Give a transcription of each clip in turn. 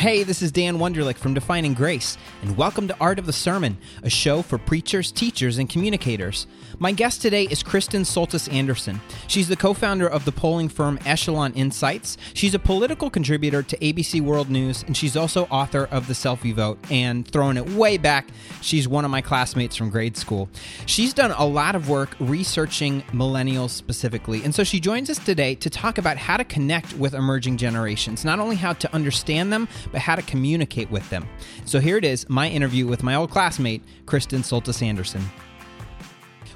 Hey, this is Dan Wunderlich from Defining Grace, and welcome to Art of the Sermon, a show for preachers, teachers, and communicators. My guest today is Kristen Soltis Anderson. She's the co founder of the polling firm Echelon Insights. She's a political contributor to ABC World News, and she's also author of The Selfie Vote. And throwing it way back, she's one of my classmates from grade school. She's done a lot of work researching millennials specifically, and so she joins us today to talk about how to connect with emerging generations, not only how to understand them, but how to communicate with them. So here it is my interview with my old classmate, Kristen Soltis Anderson.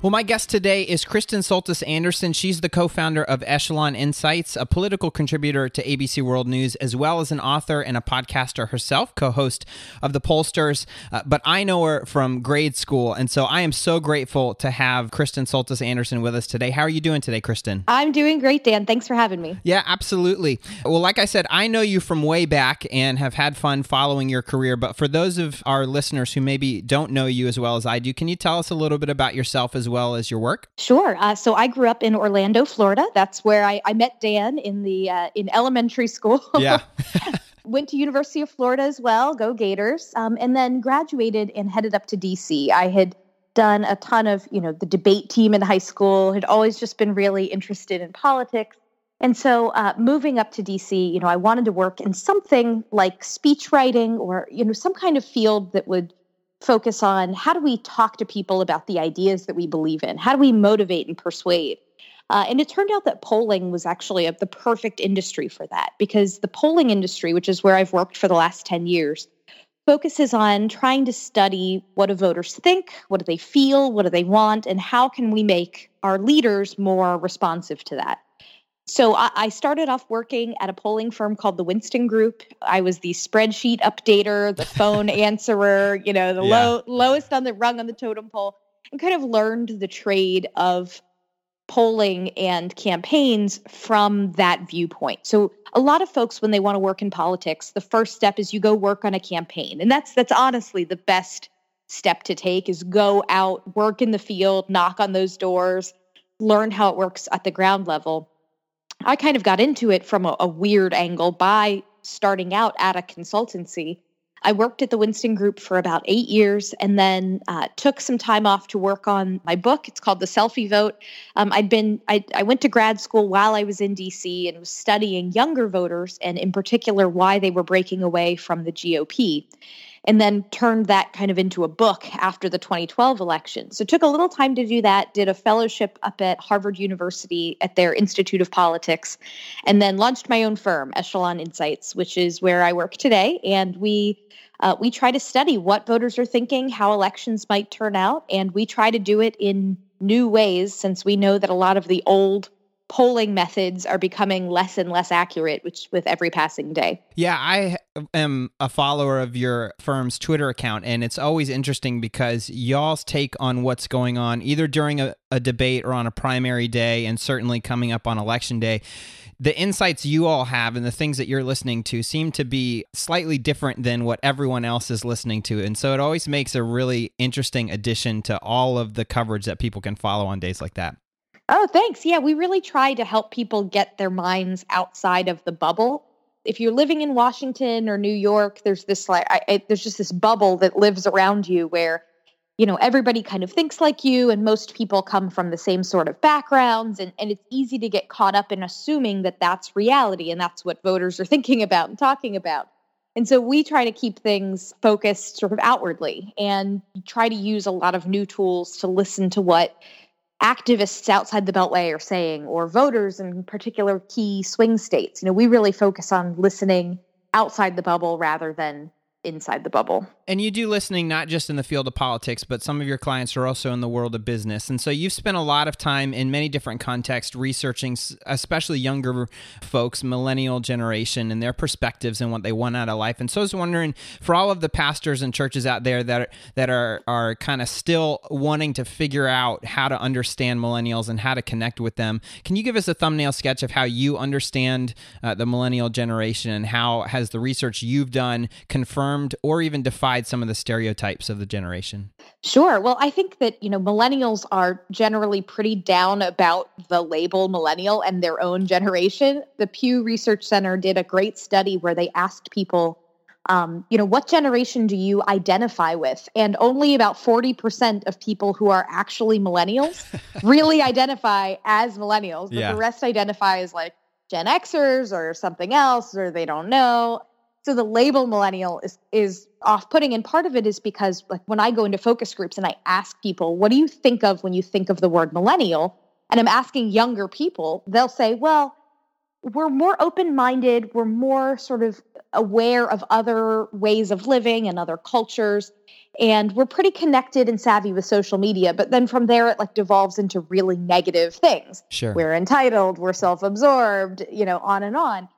Well, my guest today is Kristen Soltis Anderson. She's the co founder of Echelon Insights, a political contributor to ABC World News, as well as an author and a podcaster herself, co host of The Pollsters. Uh, but I know her from grade school. And so I am so grateful to have Kristen Soltis Anderson with us today. How are you doing today, Kristen? I'm doing great, Dan. Thanks for having me. Yeah, absolutely. Well, like I said, I know you from way back and have had fun following your career. But for those of our listeners who maybe don't know you as well as I do, can you tell us a little bit about yourself as well? Well as your work? Sure. Uh, so I grew up in Orlando, Florida. That's where I, I met Dan in the uh, in elementary school. Yeah. Went to University of Florida as well. Go Gators! Um, and then graduated and headed up to DC. I had done a ton of you know the debate team in high school. Had always just been really interested in politics. And so, uh, moving up to DC, you know, I wanted to work in something like speech writing or, you know, some kind of field that would focus on how do we talk to people about the ideas that we believe in? How do we motivate and persuade? Uh, and it turned out that polling was actually a, the perfect industry for that because the polling industry, which is where I've worked for the last 10 years, focuses on trying to study what do voters think, what do they feel, what do they want, and how can we make our leaders more responsive to that. So I, started off working at a polling firm called the Winston Group. I was the spreadsheet updater, the phone answerer, you know, the yeah. low lowest on the rung on the totem pole, and kind of learned the trade of polling and campaigns from that viewpoint. So a lot of folks when they want to work in politics, the first step is you go work on a campaign. And that's that's honestly the best step to take is go out, work in the field, knock on those doors, learn how it works at the ground level. I kind of got into it from a, a weird angle by starting out at a consultancy. I worked at the Winston Group for about eight years and then uh, took some time off to work on my book. It's called The Selfie Vote. Um, I'd been I, I went to grad school while I was in DC and was studying younger voters and in particular why they were breaking away from the GOP and then turned that kind of into a book after the 2012 election. So took a little time to do that, did a fellowship up at Harvard University at their Institute of Politics, and then launched my own firm, Echelon Insights, which is where I work today. And we uh, we try to study what voters are thinking, how elections might turn out, and we try to do it in new ways since we know that a lot of the old polling methods are becoming less and less accurate which with every passing day. Yeah, I am a follower of your firm's Twitter account and it's always interesting because y'all's take on what's going on either during a, a debate or on a primary day and certainly coming up on election day the insights you all have and the things that you're listening to seem to be slightly different than what everyone else is listening to. And so it always makes a really interesting addition to all of the coverage that people can follow on days like that. Oh, thanks. Yeah, we really try to help people get their minds outside of the bubble. If you're living in Washington or New York, there's this like I, I, there's just this bubble that lives around you where you know everybody kind of thinks like you and most people come from the same sort of backgrounds and, and it's easy to get caught up in assuming that that's reality and that's what voters are thinking about and talking about and so we try to keep things focused sort of outwardly and try to use a lot of new tools to listen to what activists outside the beltway are saying or voters in particular key swing states. You know we really focus on listening outside the bubble rather than inside the bubble. And you do listening not just in the field of politics, but some of your clients are also in the world of business. And so you've spent a lot of time in many different contexts researching, especially younger folks, millennial generation, and their perspectives and what they want out of life. And so I was wondering, for all of the pastors and churches out there that are, that are are kind of still wanting to figure out how to understand millennials and how to connect with them, can you give us a thumbnail sketch of how you understand uh, the millennial generation and how has the research you've done confirmed confirmed or even defied some of the stereotypes of the generation? Sure. Well, I think that, you know, millennials are generally pretty down about the label millennial and their own generation. The Pew Research Center did a great study where they asked people um, you know, what generation do you identify with? And only about 40% of people who are actually millennials really identify as millennials, but yeah. the rest identify as like Gen Xers or something else, or they don't know. So the label millennial is is off-putting, and part of it is because like when I go into focus groups and I ask people, "What do you think of when you think of the word millennial?" and I'm asking younger people, they'll say, "Well, we're more open-minded, we're more sort of aware of other ways of living and other cultures." and we're pretty connected and savvy with social media but then from there it like devolves into really negative things sure we're entitled we're self-absorbed you know on and on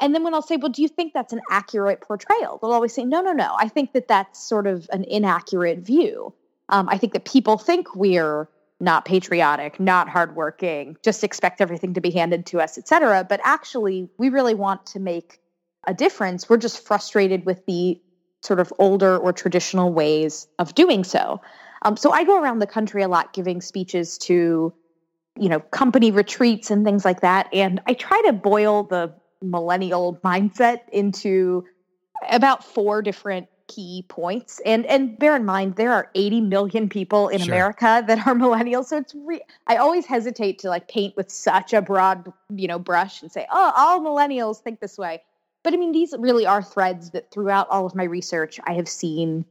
and then when I'll say, well, do you think that's an accurate portrayal? They'll always say, no, no, no. I think that that's sort of an inaccurate view. Um, I think that people think we're not patriotic, not hardworking, just expect everything to be handed to us, et cetera. But actually, we really want to make a difference. We're just frustrated with the sort of older or traditional ways of doing so. Um, so I go around the country a lot giving speeches to, you know, company retreats and things like that. And I try to boil the millennial mindset into about four different key points. And and bear in mind there are 80 million people in sure. america that are millennials so it's re- i always hesitate to like paint with such a broad you know brush and say oh all millennials think this way. But i mean these really are threads that throughout all of my research i have seen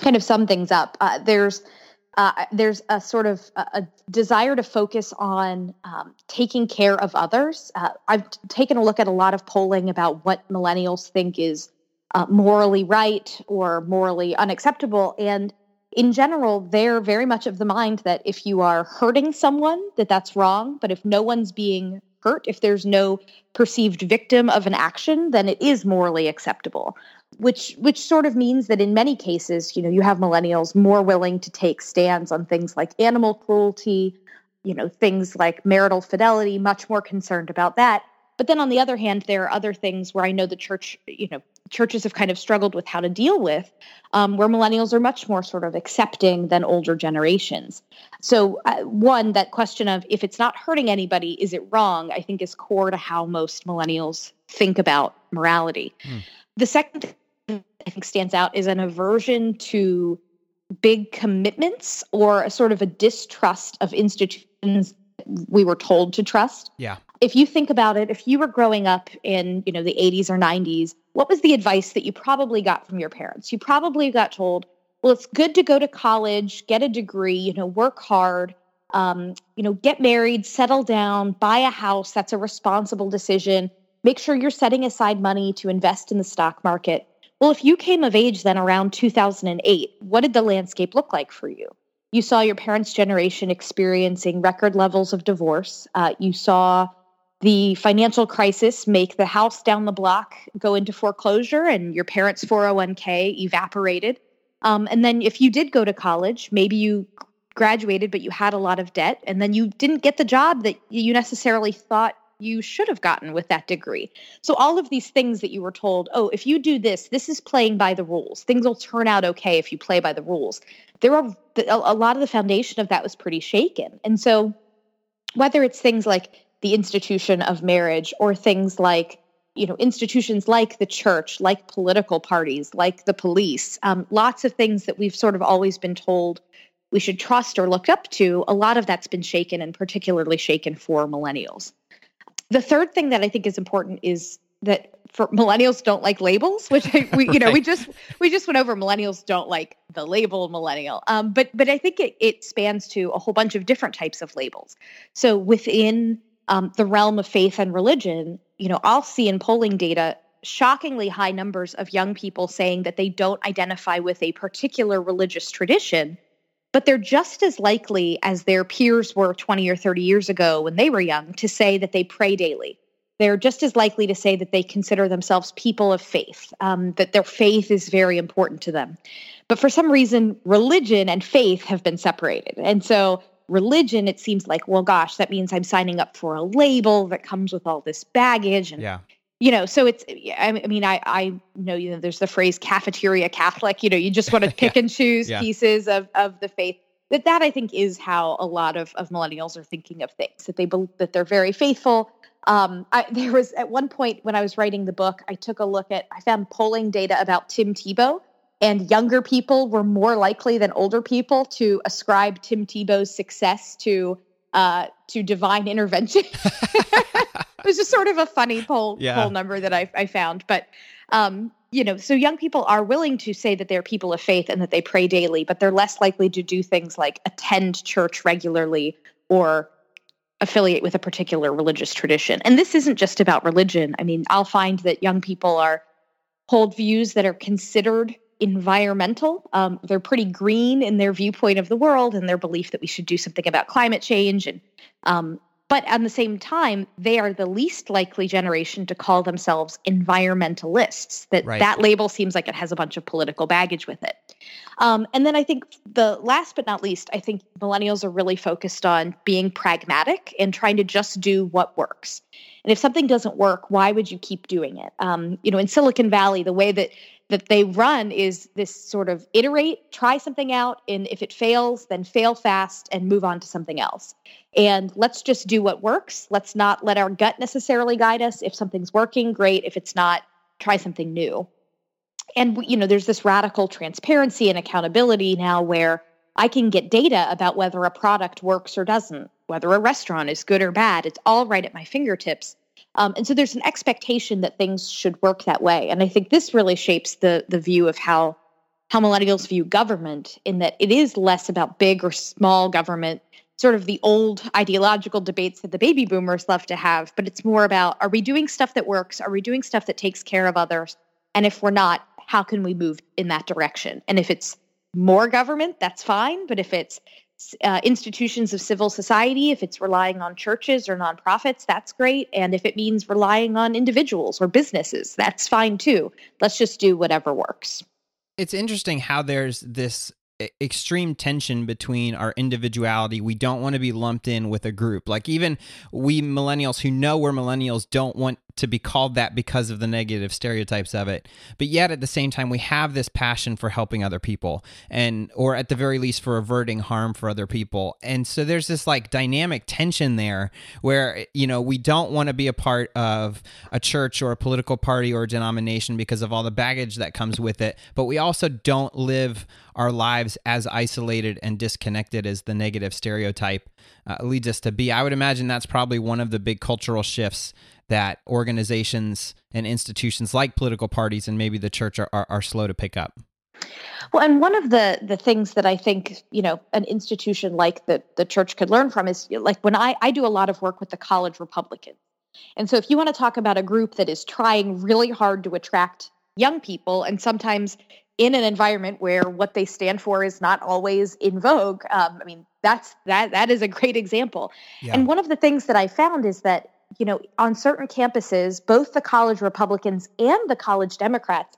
kind of sum things up. Uh, there's uh, there's a sort of a, a desire to focus on um, taking care of others. Uh, I've taken a look at a lot of polling about what millennials think is uh, morally right or morally unacceptable, and in general, they're very much of the mind that if you are hurting someone, that that's wrong. But if no one's being hurt, if there's no perceived victim of an action, then it is morally acceptable which which sort of means that in many cases you know you have millennials more willing to take stands on things like animal cruelty you know things like marital fidelity much more concerned about that. But then on the other hand there are other things where i know the church you know churches have kind of struggled with how to deal with um, where millennials are much more sort of accepting than older generations. So uh, one that question of if it's not hurting anybody is it wrong i think is core to how most millennials think about morality. Mm. the second I think stands out is an aversion to big commitments or a sort of a distrust of institutions we were told to trust. Yeah. If you think about it, if you were growing up in, you know, the 80s or 90s, what was the advice that you probably got from your parents? You probably got told, well, it's good to go to college, get a degree, you know, work hard, um, you know, get married, settle down, buy a house. That's a responsible decision. Make sure you're setting aside money to invest in the stock market. Well, if you came of age then around 2008, what did the landscape look like for you? You saw your parents' generation experiencing record levels of divorce. Uh, you saw the financial crisis make the house down the block go into foreclosure and your parents' 401k evaporated. Um, and then if you did go to college, maybe you graduated, but you had a lot of debt, and then you didn't get the job that you necessarily thought you should have gotten with that degree. So all of these things that you were told, oh, if you do this, this is playing by the rules. Things will turn out okay if you play by the rules. There are a lot of the foundation of that was pretty shaken. And so whether it's things like the institution of marriage or things like you know institutions like the church like political parties like the police um, lots of things that we've sort of always been told we should trust or look up to a lot of that's been shaken and particularly shaken for millennials the third thing that I think is important is that for millennials don't like labels, which I, we you know we just we just went over millennials don't like the label millennial. Um, but but I think it it spans to a whole bunch of different types of labels. So within um, the realm of faith and religion, you know, I'll see in polling data shockingly high numbers of young people saying that they don't identify with a particular religious tradition but they're just as likely as their peers were 20 or 30 years ago when they were young to say that they pray daily. They're just as likely to say that they consider themselves people of faith, um, that their faith is very important to them. But for some reason, religion and faith have been separated. And so, religion, it seems like, well, gosh, that means I'm signing up for a label that comes with all this baggage. And yeah you know so it's i mean i i know you know there's the phrase cafeteria catholic you know you just want to pick yeah. and choose yeah. pieces of of the faith that that I think is how a lot of, of millennials are thinking of things that they believe that they're very faithful. Um, I, there was at one point when I was writing the book, I took a look at I found polling data about Tim Tebow, and younger people were more likely than older people to ascribe Tim Tebow's success to uh, to divine intervention. it was just sort of a funny poll yeah. poll number that I, I found, but um, you know, so young people are willing to say that they're people of faith and that they pray daily, but they're less likely to do things like attend church regularly or affiliate with a particular religious tradition. And this isn't just about religion. I mean, I'll find that young people are hold views that are considered environmental. Um, they're pretty green in their viewpoint of the world and their belief that we should do something about climate change and um, but at the same time, they are the least likely generation to call themselves environmentalists. That right. that label seems like it has a bunch of political baggage with it. Um, and then I think the last but not least, I think millennials are really focused on being pragmatic and trying to just do what works. And if something doesn't work, why would you keep doing it? Um, you know, in Silicon Valley, the way that that they run is this sort of iterate, try something out, and if it fails, then fail fast and move on to something else. And let's just do what works. Let's not let our gut necessarily guide us. If something's working, great. If it's not, try something new. And you know, there's this radical transparency and accountability now where I can get data about whether a product works or doesn't, whether a restaurant is good or bad. It's all right at my fingertips. Um, and so there's an expectation that things should work that way. And I think this really shapes the the view of how how millennials view government in that it is less about big or small government, sort of the old ideological debates that the baby boomers love to have, but it's more about are we doing stuff that works? Are we doing stuff that takes care of others? And if we're not, how can we move in that direction? And if it's more government, that's fine. But if it's uh, institutions of civil society, if it's relying on churches or nonprofits, that's great. And if it means relying on individuals or businesses, that's fine too. Let's just do whatever works. It's interesting how there's this extreme tension between our individuality. We don't want to be lumped in with a group. Like even we millennials who know we're millennials don't want to be called that because of the negative stereotypes of it. But yet at the same time we have this passion for helping other people and or at the very least for averting harm for other people. And so there's this like dynamic tension there where you know we don't want to be a part of a church or a political party or a denomination because of all the baggage that comes with it, but we also don't live our lives as isolated and disconnected as the negative stereotype uh, leads us to be. I would imagine that's probably one of the big cultural shifts that organizations and institutions like political parties and maybe the church are, are, are slow to pick up. Well, and one of the the things that I think you know an institution like the the church could learn from is like when I I do a lot of work with the college Republicans, and so if you want to talk about a group that is trying really hard to attract young people and sometimes in an environment where what they stand for is not always in vogue um, i mean that's that that is a great example yeah. and one of the things that i found is that you know on certain campuses both the college republicans and the college democrats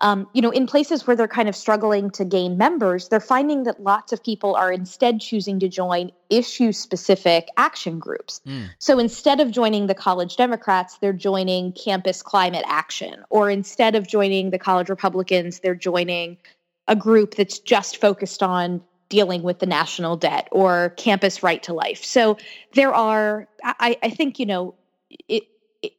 um, you know, in places where they're kind of struggling to gain members, they're finding that lots of people are instead choosing to join issue specific action groups. Mm. So instead of joining the college Democrats, they're joining Campus Climate Action. Or instead of joining the college Republicans, they're joining a group that's just focused on dealing with the national debt or campus right to life. So there are, I, I think, you know, it,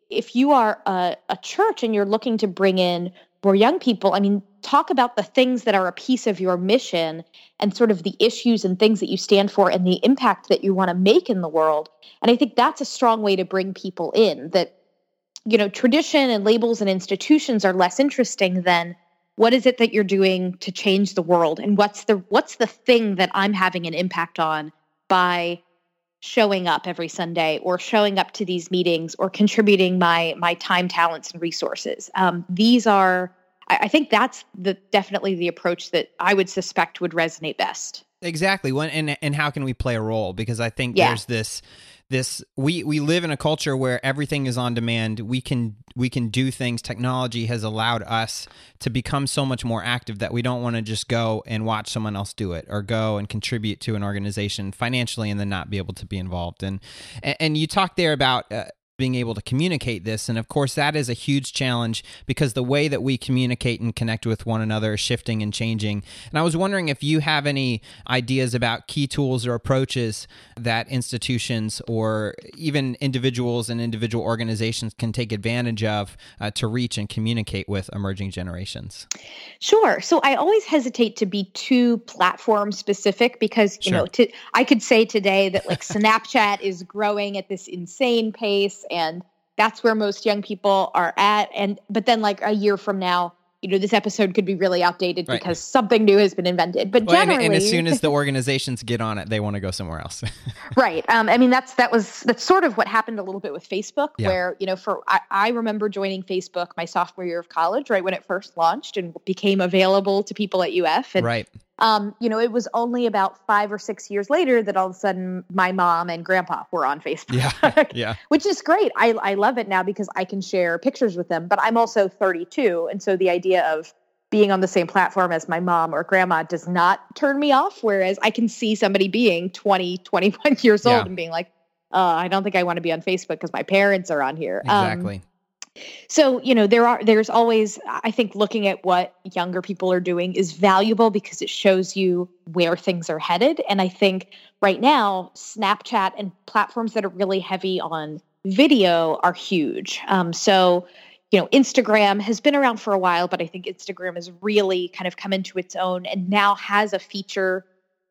if you are a, a church and you're looking to bring in more young people, I mean, talk about the things that are a piece of your mission and sort of the issues and things that you stand for and the impact that you want to make in the world. And I think that's a strong way to bring people in that, you know, tradition and labels and institutions are less interesting than what is it that you're doing to change the world and what's the what's the thing that I'm having an impact on by showing up every Sunday or showing up to these meetings or contributing my my time, talents, and resources. Um, these are, I, I, think, that's the definitely the approach that I would suspect would resonate best. Exactly. When and and how can we play a role? Because I think yeah. there's this this we we live in a culture where everything is on demand. We can we can do things. Technology has allowed us to become so much more active that we don't want to just go and watch someone else do it or go and contribute to an organization financially and then not be able to be involved. And and, and you talked there about uh, being able to communicate this. And of course, that is a huge challenge because the way that we communicate and connect with one another is shifting and changing. And I was wondering if you have any ideas about key tools or approaches that institutions or even individuals and individual organizations can take advantage of uh, to reach and communicate with emerging generations. Sure. So I always hesitate to be too platform specific because, you sure. know, to, I could say today that like Snapchat is growing at this insane pace and that's where most young people are at and but then like a year from now you know this episode could be really outdated right. because something new has been invented but well, generally and, and, as soon as the organizations get on it they want to go somewhere else right um, i mean that's that was that's sort of what happened a little bit with facebook yeah. where you know for I, I remember joining facebook my sophomore year of college right when it first launched and became available to people at uf and right um, you know, it was only about five or six years later that all of a sudden my mom and grandpa were on Facebook. Yeah. yeah. Which is great. I, I love it now because I can share pictures with them, but I'm also 32. And so the idea of being on the same platform as my mom or grandma does not turn me off. Whereas I can see somebody being 20, 21 years yeah. old and being like, uh, I don't think I want to be on Facebook because my parents are on here. Um, exactly. Um, so, you know, there are there's always I think looking at what younger people are doing is valuable because it shows you where things are headed and I think right now Snapchat and platforms that are really heavy on video are huge. Um, so, you know, Instagram has been around for a while, but I think Instagram has really kind of come into its own and now has a feature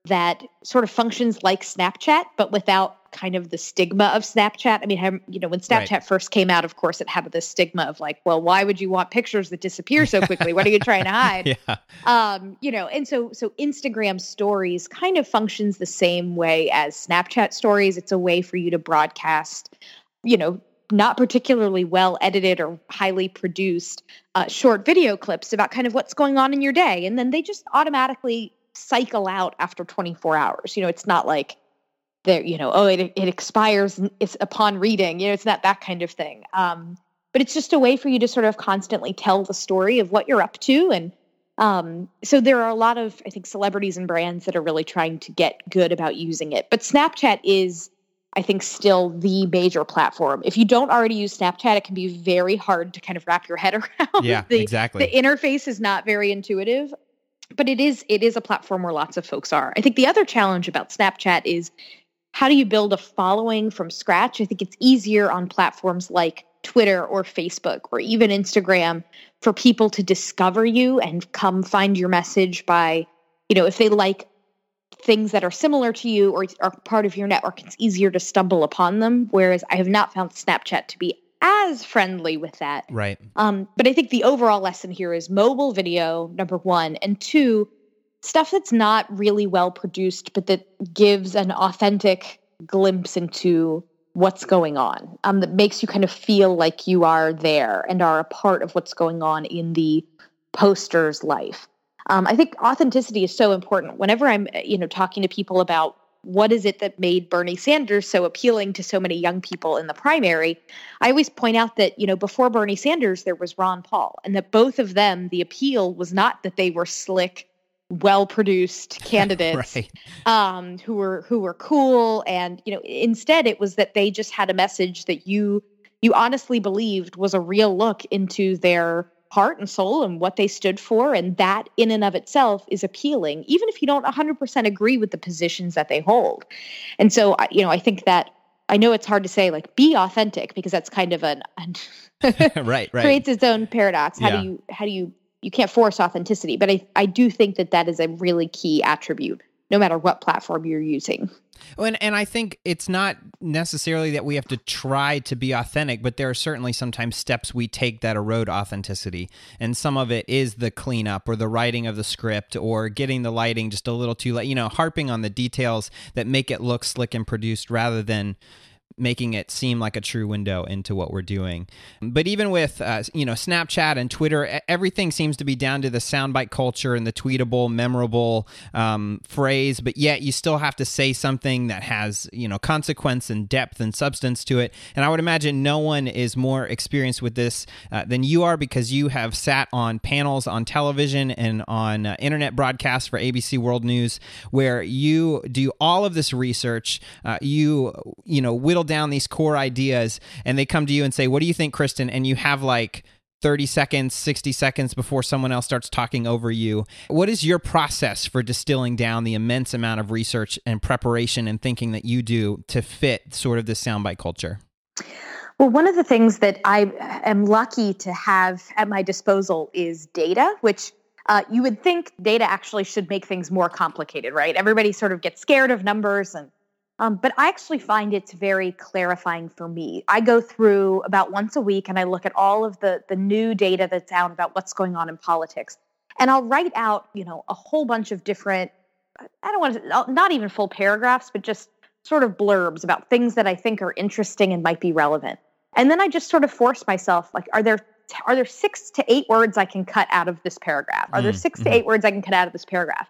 that sort of functions like Snapchat, but without kind of the stigma of Snapchat. I mean, you know, when Snapchat right. first came out, of course, it had this stigma of like, well, why would you want pictures that disappear so quickly? what are you trying to hide? yeah. Um, you know, and so so Instagram stories kind of functions the same way as Snapchat stories. It's a way for you to broadcast, you know, not particularly well edited or highly produced uh, short video clips about kind of what's going on in your day. And then they just automatically cycle out after 24 hours. You know, it's not like they're, you know, oh, it, it expires it's upon reading. You know, it's not that kind of thing. Um, but it's just a way for you to sort of constantly tell the story of what you're up to. And um, so there are a lot of, I think, celebrities and brands that are really trying to get good about using it. But Snapchat is, I think, still the major platform. If you don't already use Snapchat, it can be very hard to kind of wrap your head around. Yeah, the, exactly. The interface is not very intuitive but it is it is a platform where lots of folks are. I think the other challenge about Snapchat is how do you build a following from scratch? I think it's easier on platforms like Twitter or Facebook or even Instagram for people to discover you and come find your message by, you know, if they like things that are similar to you or are part of your network, it's easier to stumble upon them. Whereas I have not found Snapchat to be as friendly with that. Right. Um, but I think the overall lesson here is mobile video, number one, and two, stuff that's not really well produced, but that gives an authentic glimpse into what's going on, um, that makes you kind of feel like you are there and are a part of what's going on in the poster's life. Um, I think authenticity is so important. Whenever I'm, you know, talking to people about what is it that made Bernie Sanders so appealing to so many young people in the primary? I always point out that, you know, before Bernie Sanders, there was Ron Paul, and that both of them, the appeal was not that they were slick, well produced candidates right. um, who were who were cool and you know instead it was that they just had a message that you you honestly believed was a real look into their heart and soul and what they stood for. And that, in and of itself, is appealing, even if you don't 100% agree with the positions that they hold. And so, you know, I think that I know it's hard to say, like, be authentic because that's kind of an, an right, right. creates its own paradox. How yeah. do you, how do you, you can't force authenticity, but I, I do think that that is a really key attribute no matter what platform you're using. Oh, and, and I think it's not necessarily that we have to try to be authentic, but there are certainly sometimes steps we take that erode authenticity. And some of it is the cleanup or the writing of the script or getting the lighting just a little too late, you know, harping on the details that make it look slick and produced rather than making it seem like a true window into what we're doing. But even with uh, you know Snapchat and Twitter, everything seems to be down to the soundbite culture and the tweetable, memorable um, phrase. But yet you still have to say something that has you know consequence and depth and substance to it. And I would imagine no one is more experienced with this uh, than you are because you have sat on panels on television and on uh, internet broadcasts for ABC World News where you do all of this research. Uh, you you know whittle down these core ideas and they come to you and say, What do you think, Kristen? And you have like 30 seconds, 60 seconds before someone else starts talking over you. What is your process for distilling down the immense amount of research and preparation and thinking that you do to fit sort of this soundbite culture? Well, one of the things that I am lucky to have at my disposal is data, which uh, you would think data actually should make things more complicated, right? Everybody sort of gets scared of numbers and um, but I actually find it's very clarifying for me. I go through about once a week and I look at all of the the new data that's out about what's going on in politics, and I'll write out you know a whole bunch of different. I don't want to not even full paragraphs, but just sort of blurbs about things that I think are interesting and might be relevant. And then I just sort of force myself like, are there are there six to eight words I can cut out of this paragraph? Are there mm, six mm-hmm. to eight words I can cut out of this paragraph?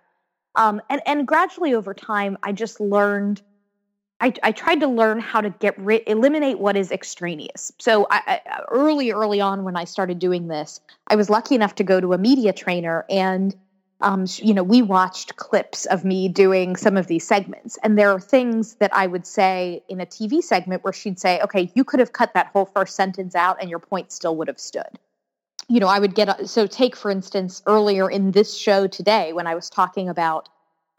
Um, and and gradually over time, I just learned I, I tried to learn how to get rid, eliminate what is extraneous. So I, I, early, early on when I started doing this, I was lucky enough to go to a media trainer, and um, you know, we watched clips of me doing some of these segments, and there are things that I would say in a TV segment where she'd say, "Okay, you could have cut that whole first sentence out, and your point still would have stood." You know, I would get so take for instance earlier in this show today when I was talking about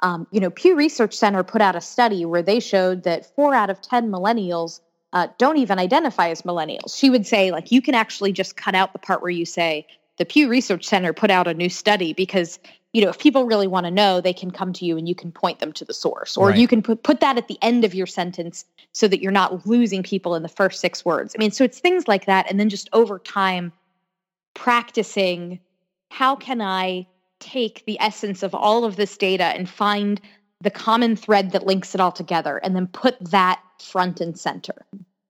um, you know, Pew Research Center put out a study where they showed that four out of 10 millennials uh, don't even identify as millennials. She would say, like, you can actually just cut out the part where you say, the Pew Research Center put out a new study because, you know, if people really want to know, they can come to you and you can point them to the source. Or right. you can put, put that at the end of your sentence so that you're not losing people in the first six words. I mean, so it's things like that. And then just over time, practicing how can I take the essence of all of this data and find the common thread that links it all together and then put that front and center.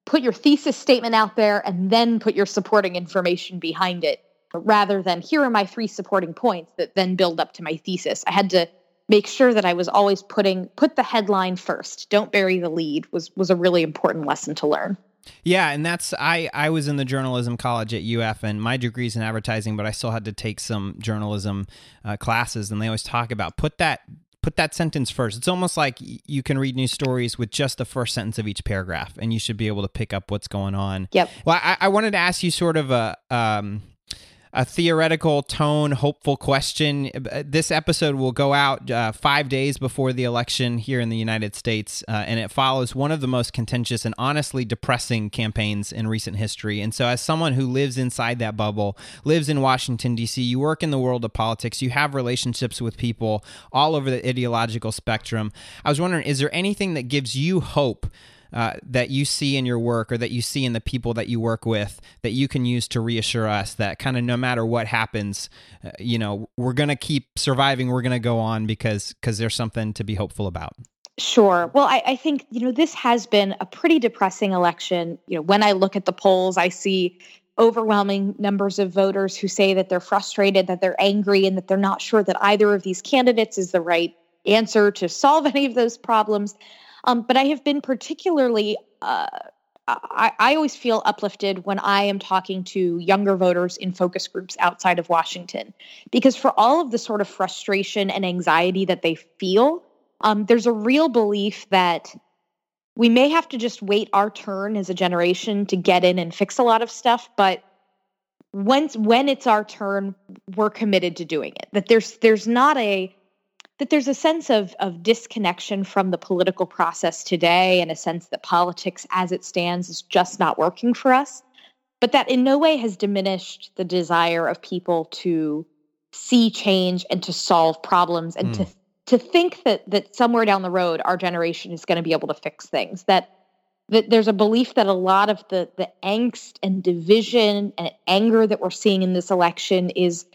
Put your thesis statement out there and then put your supporting information behind it rather than here are my three supporting points that then build up to my thesis. I had to make sure that I was always putting put the headline first. Don't bury the lead was was a really important lesson to learn. Yeah, and that's I I was in the journalism college at UF, and my degree's in advertising, but I still had to take some journalism uh, classes, and they always talk about put that put that sentence first. It's almost like you can read news stories with just the first sentence of each paragraph, and you should be able to pick up what's going on. Yep. Well, I, I wanted to ask you sort of a. Um, a theoretical tone, hopeful question. This episode will go out uh, five days before the election here in the United States, uh, and it follows one of the most contentious and honestly depressing campaigns in recent history. And so, as someone who lives inside that bubble, lives in Washington, D.C., you work in the world of politics, you have relationships with people all over the ideological spectrum. I was wondering, is there anything that gives you hope? Uh, that you see in your work or that you see in the people that you work with that you can use to reassure us that kind of no matter what happens, uh, you know, we're going to keep surviving, we're going to go on because because there's something to be hopeful about. Sure. Well, I, I, think, you know, this has been a pretty depressing election. You know, when I look at the polls, I see overwhelming numbers of voters who say that they're frustrated, that they're angry, and that they're not sure that either of these candidates is the right answer to solve any of those problems. Um, but I have been particularly, uh, I, I always feel uplifted when I am talking to younger voters in focus groups outside of Washington, because for all of the sort of frustration and anxiety that they feel, um, there's a real belief that we may have to just wait our turn as a generation to get in and fix a lot of stuff, but once when it's our turn, we're committed to doing it. That there's there's not a that there's a sense of of disconnection from the political process today and a sense that politics as it stands is just not working for us but that in no way has diminished the desire of people to see change and to solve problems and mm. to to think that that somewhere down the road our generation is going to be able to fix things that that there's a belief that a lot of the the angst and division and anger that we're seeing in this election is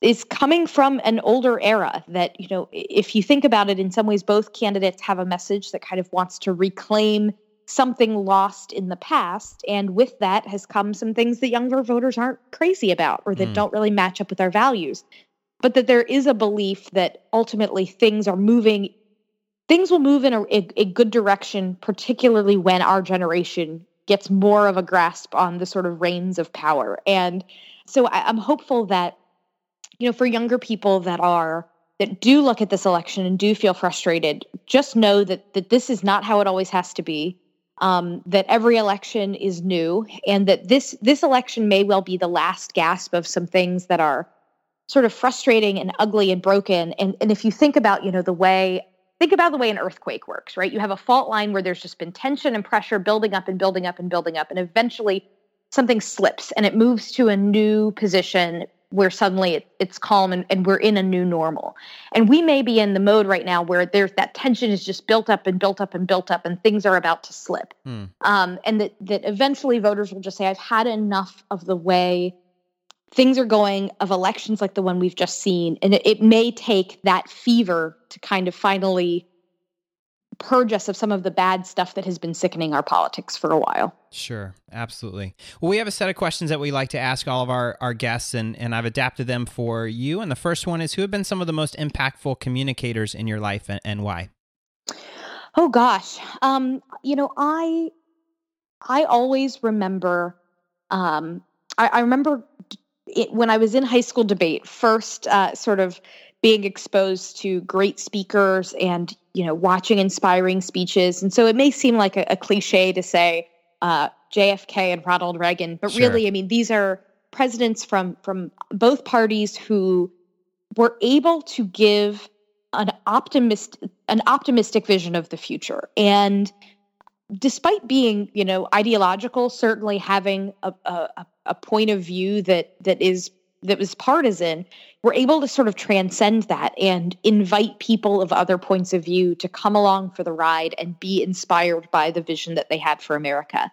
is coming from an older era that you know if you think about it in some ways both candidates have a message that kind of wants to reclaim something lost in the past and with that has come some things that younger voters aren't crazy about or that mm. don't really match up with our values but that there is a belief that ultimately things are moving things will move in a, a, a good direction particularly when our generation gets more of a grasp on the sort of reins of power and so I, i'm hopeful that you know, for younger people that are that do look at this election and do feel frustrated, just know that that this is not how it always has to be. um, that every election is new, and that this this election may well be the last gasp of some things that are sort of frustrating and ugly and broken. And and if you think about you know the way think about the way an earthquake works, right? You have a fault line where there's just been tension and pressure building up and building up and building up, and eventually something slips and it moves to a new position where suddenly it, it's calm and, and we're in a new normal. And we may be in the mode right now where there's that tension is just built up and built up and built up and things are about to slip. Hmm. Um, and that, that eventually voters will just say, I've had enough of the way things are going of elections like the one we've just seen. And it, it may take that fever to kind of finally purge us of some of the bad stuff that has been sickening our politics for a while. Sure, absolutely. Well, we have a set of questions that we like to ask all of our, our guests, and, and I've adapted them for you. And the first one is Who have been some of the most impactful communicators in your life and, and why? Oh, gosh. Um, you know, I. I always remember um, I, I, remember it, when I was in high school debate, first uh, sort of being exposed to great speakers and you know watching inspiring speeches and so it may seem like a, a cliche to say uh, jfk and ronald reagan but sure. really i mean these are presidents from from both parties who were able to give an optimist an optimistic vision of the future and despite being you know ideological certainly having a, a, a point of view that that is that was partisan, we're able to sort of transcend that and invite people of other points of view to come along for the ride and be inspired by the vision that they had for America.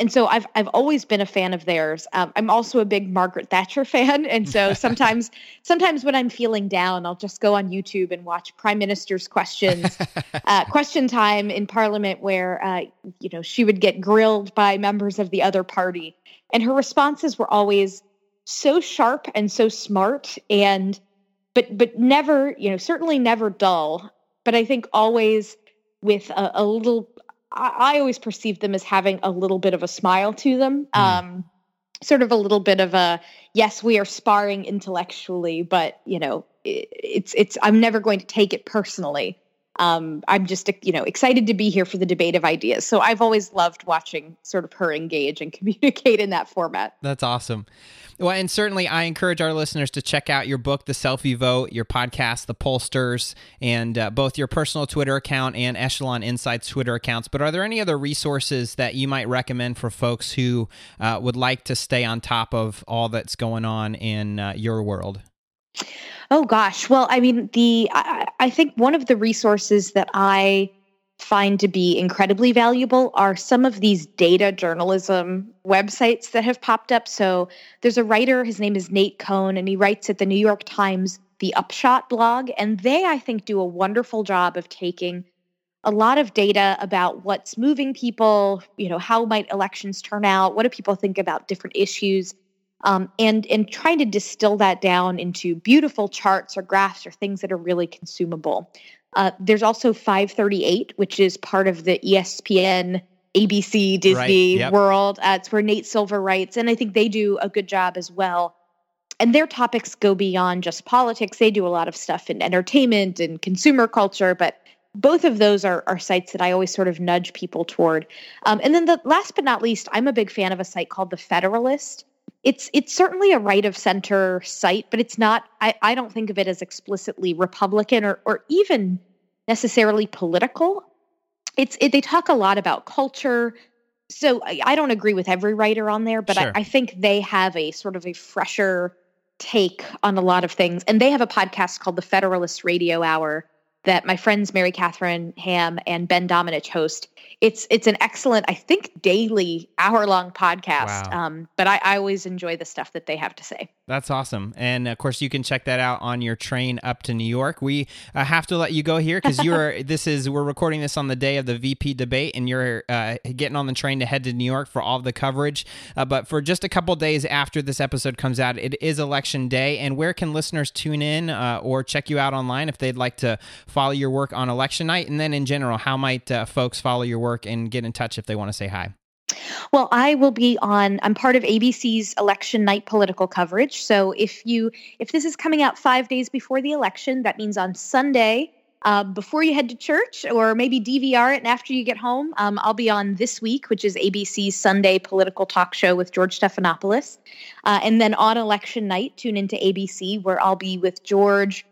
And so I've I've always been a fan of theirs. Um, I'm also a big Margaret Thatcher fan, and so sometimes sometimes when I'm feeling down, I'll just go on YouTube and watch Prime Minister's questions, uh, question time in Parliament, where uh, you know she would get grilled by members of the other party, and her responses were always so sharp and so smart and but but never you know certainly never dull but i think always with a, a little I, I, always perceive them as having a little bit of a smile to them mm. um sort of a little bit of a yes we are sparring intellectually but you know it, it's it's i'm never going to take it personally um, I'm just you know excited to be here for the debate of ideas. So I've always loved watching sort of her engage and communicate in that format. That's awesome. Well, and certainly I encourage our listeners to check out your book, The Selfie Vote, your podcast, The Pollsters, and uh, both your personal Twitter account and Echelon Insights Twitter accounts. But are there any other resources that you might recommend for folks who uh, would like to stay on top of all that's going on in uh, your world? Oh gosh. Well, I mean, the I, I, think one of the resources that I find to be incredibly valuable are some of these data journalism websites that have popped up. So there's a writer, his name is Nate Cohn, and he writes at the New York Times, the Upshot blog, and they I think do a wonderful job of taking a lot of data about what's moving people, you know, how might elections turn out, what do people think about different issues um, and and trying to distill that down into beautiful charts or graphs or things that are really consumable. Uh, there's also 538, which is part of the ESPN, ABC, Disney right. yep. world. Uh, it's where Nate Silver writes, and I think they do a good job as well. And their topics go beyond just politics. They do a lot of stuff in entertainment and consumer culture, but both of those are, are sites that I always sort of nudge people toward. Um, and then the last but not least, I'm a big fan of a site called The Federalist it's it's certainly a right of center site, but it's not. I, I don't think of it as explicitly Republican or or even necessarily political. It's it, they talk a lot about culture. So I, I, don't agree with every writer on there, but sure. I, I think they have a sort of a fresher take on a lot of things. And they have a podcast called the Federalist Radio Hour that my friends Mary Catherine Ham and Ben Domenech host it's it's an excellent, I think, daily hour long podcast. Wow. Um, but I, I always enjoy the stuff that they have to say. That's awesome. And of course, you can check that out on your train up to New York. We uh, have to let you go here because you're. this is we're recording this on the day of the VP debate, and you're uh, getting on the train to head to New York for all the coverage. Uh, but for just a couple days after this episode comes out, it is election day. And where can listeners tune in uh, or check you out online if they'd like to follow your work on election night? And then in general, how might uh, folks follow your work and get in touch if they want to say hi? Well, I will be on I'm part of ABC's election night political coverage. So if you if this is coming out 5 days before the election, that means on Sunday Um, before you head to church, or maybe DVR it, and after you get home, um, I'll be on This Week, which is ABC's Sunday political talk show with George Stephanopoulos. Uh, and then on election night, tune into ABC, where I'll be with George,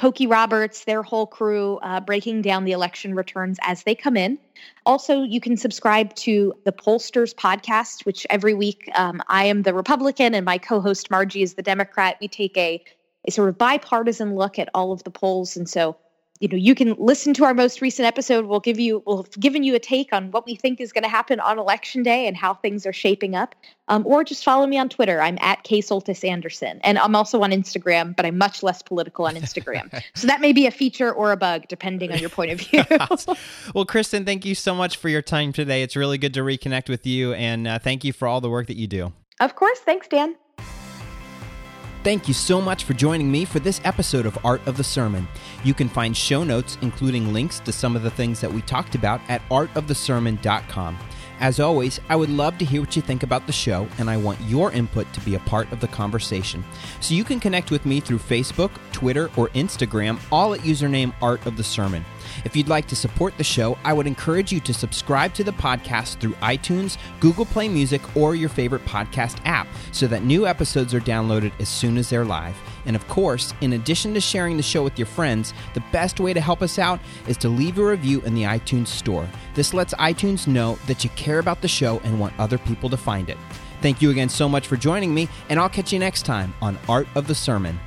Cokie Roberts, their whole crew, uh, breaking down the election returns as they come in. Also, you can subscribe to the Pollsters podcast, which every week um, I am the Republican and my co host Margie is the Democrat. We take a, a sort of bipartisan look at all of the polls. And so you know you can listen to our most recent episode. We'll give you we'll have given you a take on what we think is going to happen on election day and how things are shaping up. Um, or just follow me on twitter. I'm at k soltis anderson. And i'm also on instagram but i'm much less political on instagram. So that may be a feature or a bug depending on your point of view. Well kristen thank you so much for your time today. It's really good to reconnect with you and uh, thank you for all the work that you do. Of course. Thanks dan Thank you so much for joining me for this episode of Art of the Sermon. You can find show notes, including links to some of the things that we talked about, at artofthesermon.com. As always, I would love to hear what you think about the show, and I want your input to be a part of the conversation. So you can connect with me through Facebook, Twitter, or Instagram, all at username Art of the Sermon. If you'd like to support the show, I would encourage you to subscribe to the podcast through iTunes, Google Play Music, or your favorite podcast app so that new episodes are downloaded as soon as they're live. And of course, in addition to sharing the show with your friends, the best way to help us out is to leave a review in the iTunes store. This lets iTunes know that you care about the show and want other people to find it. Thank you again so much for joining me, and I'll catch you next time on Art of the Sermon.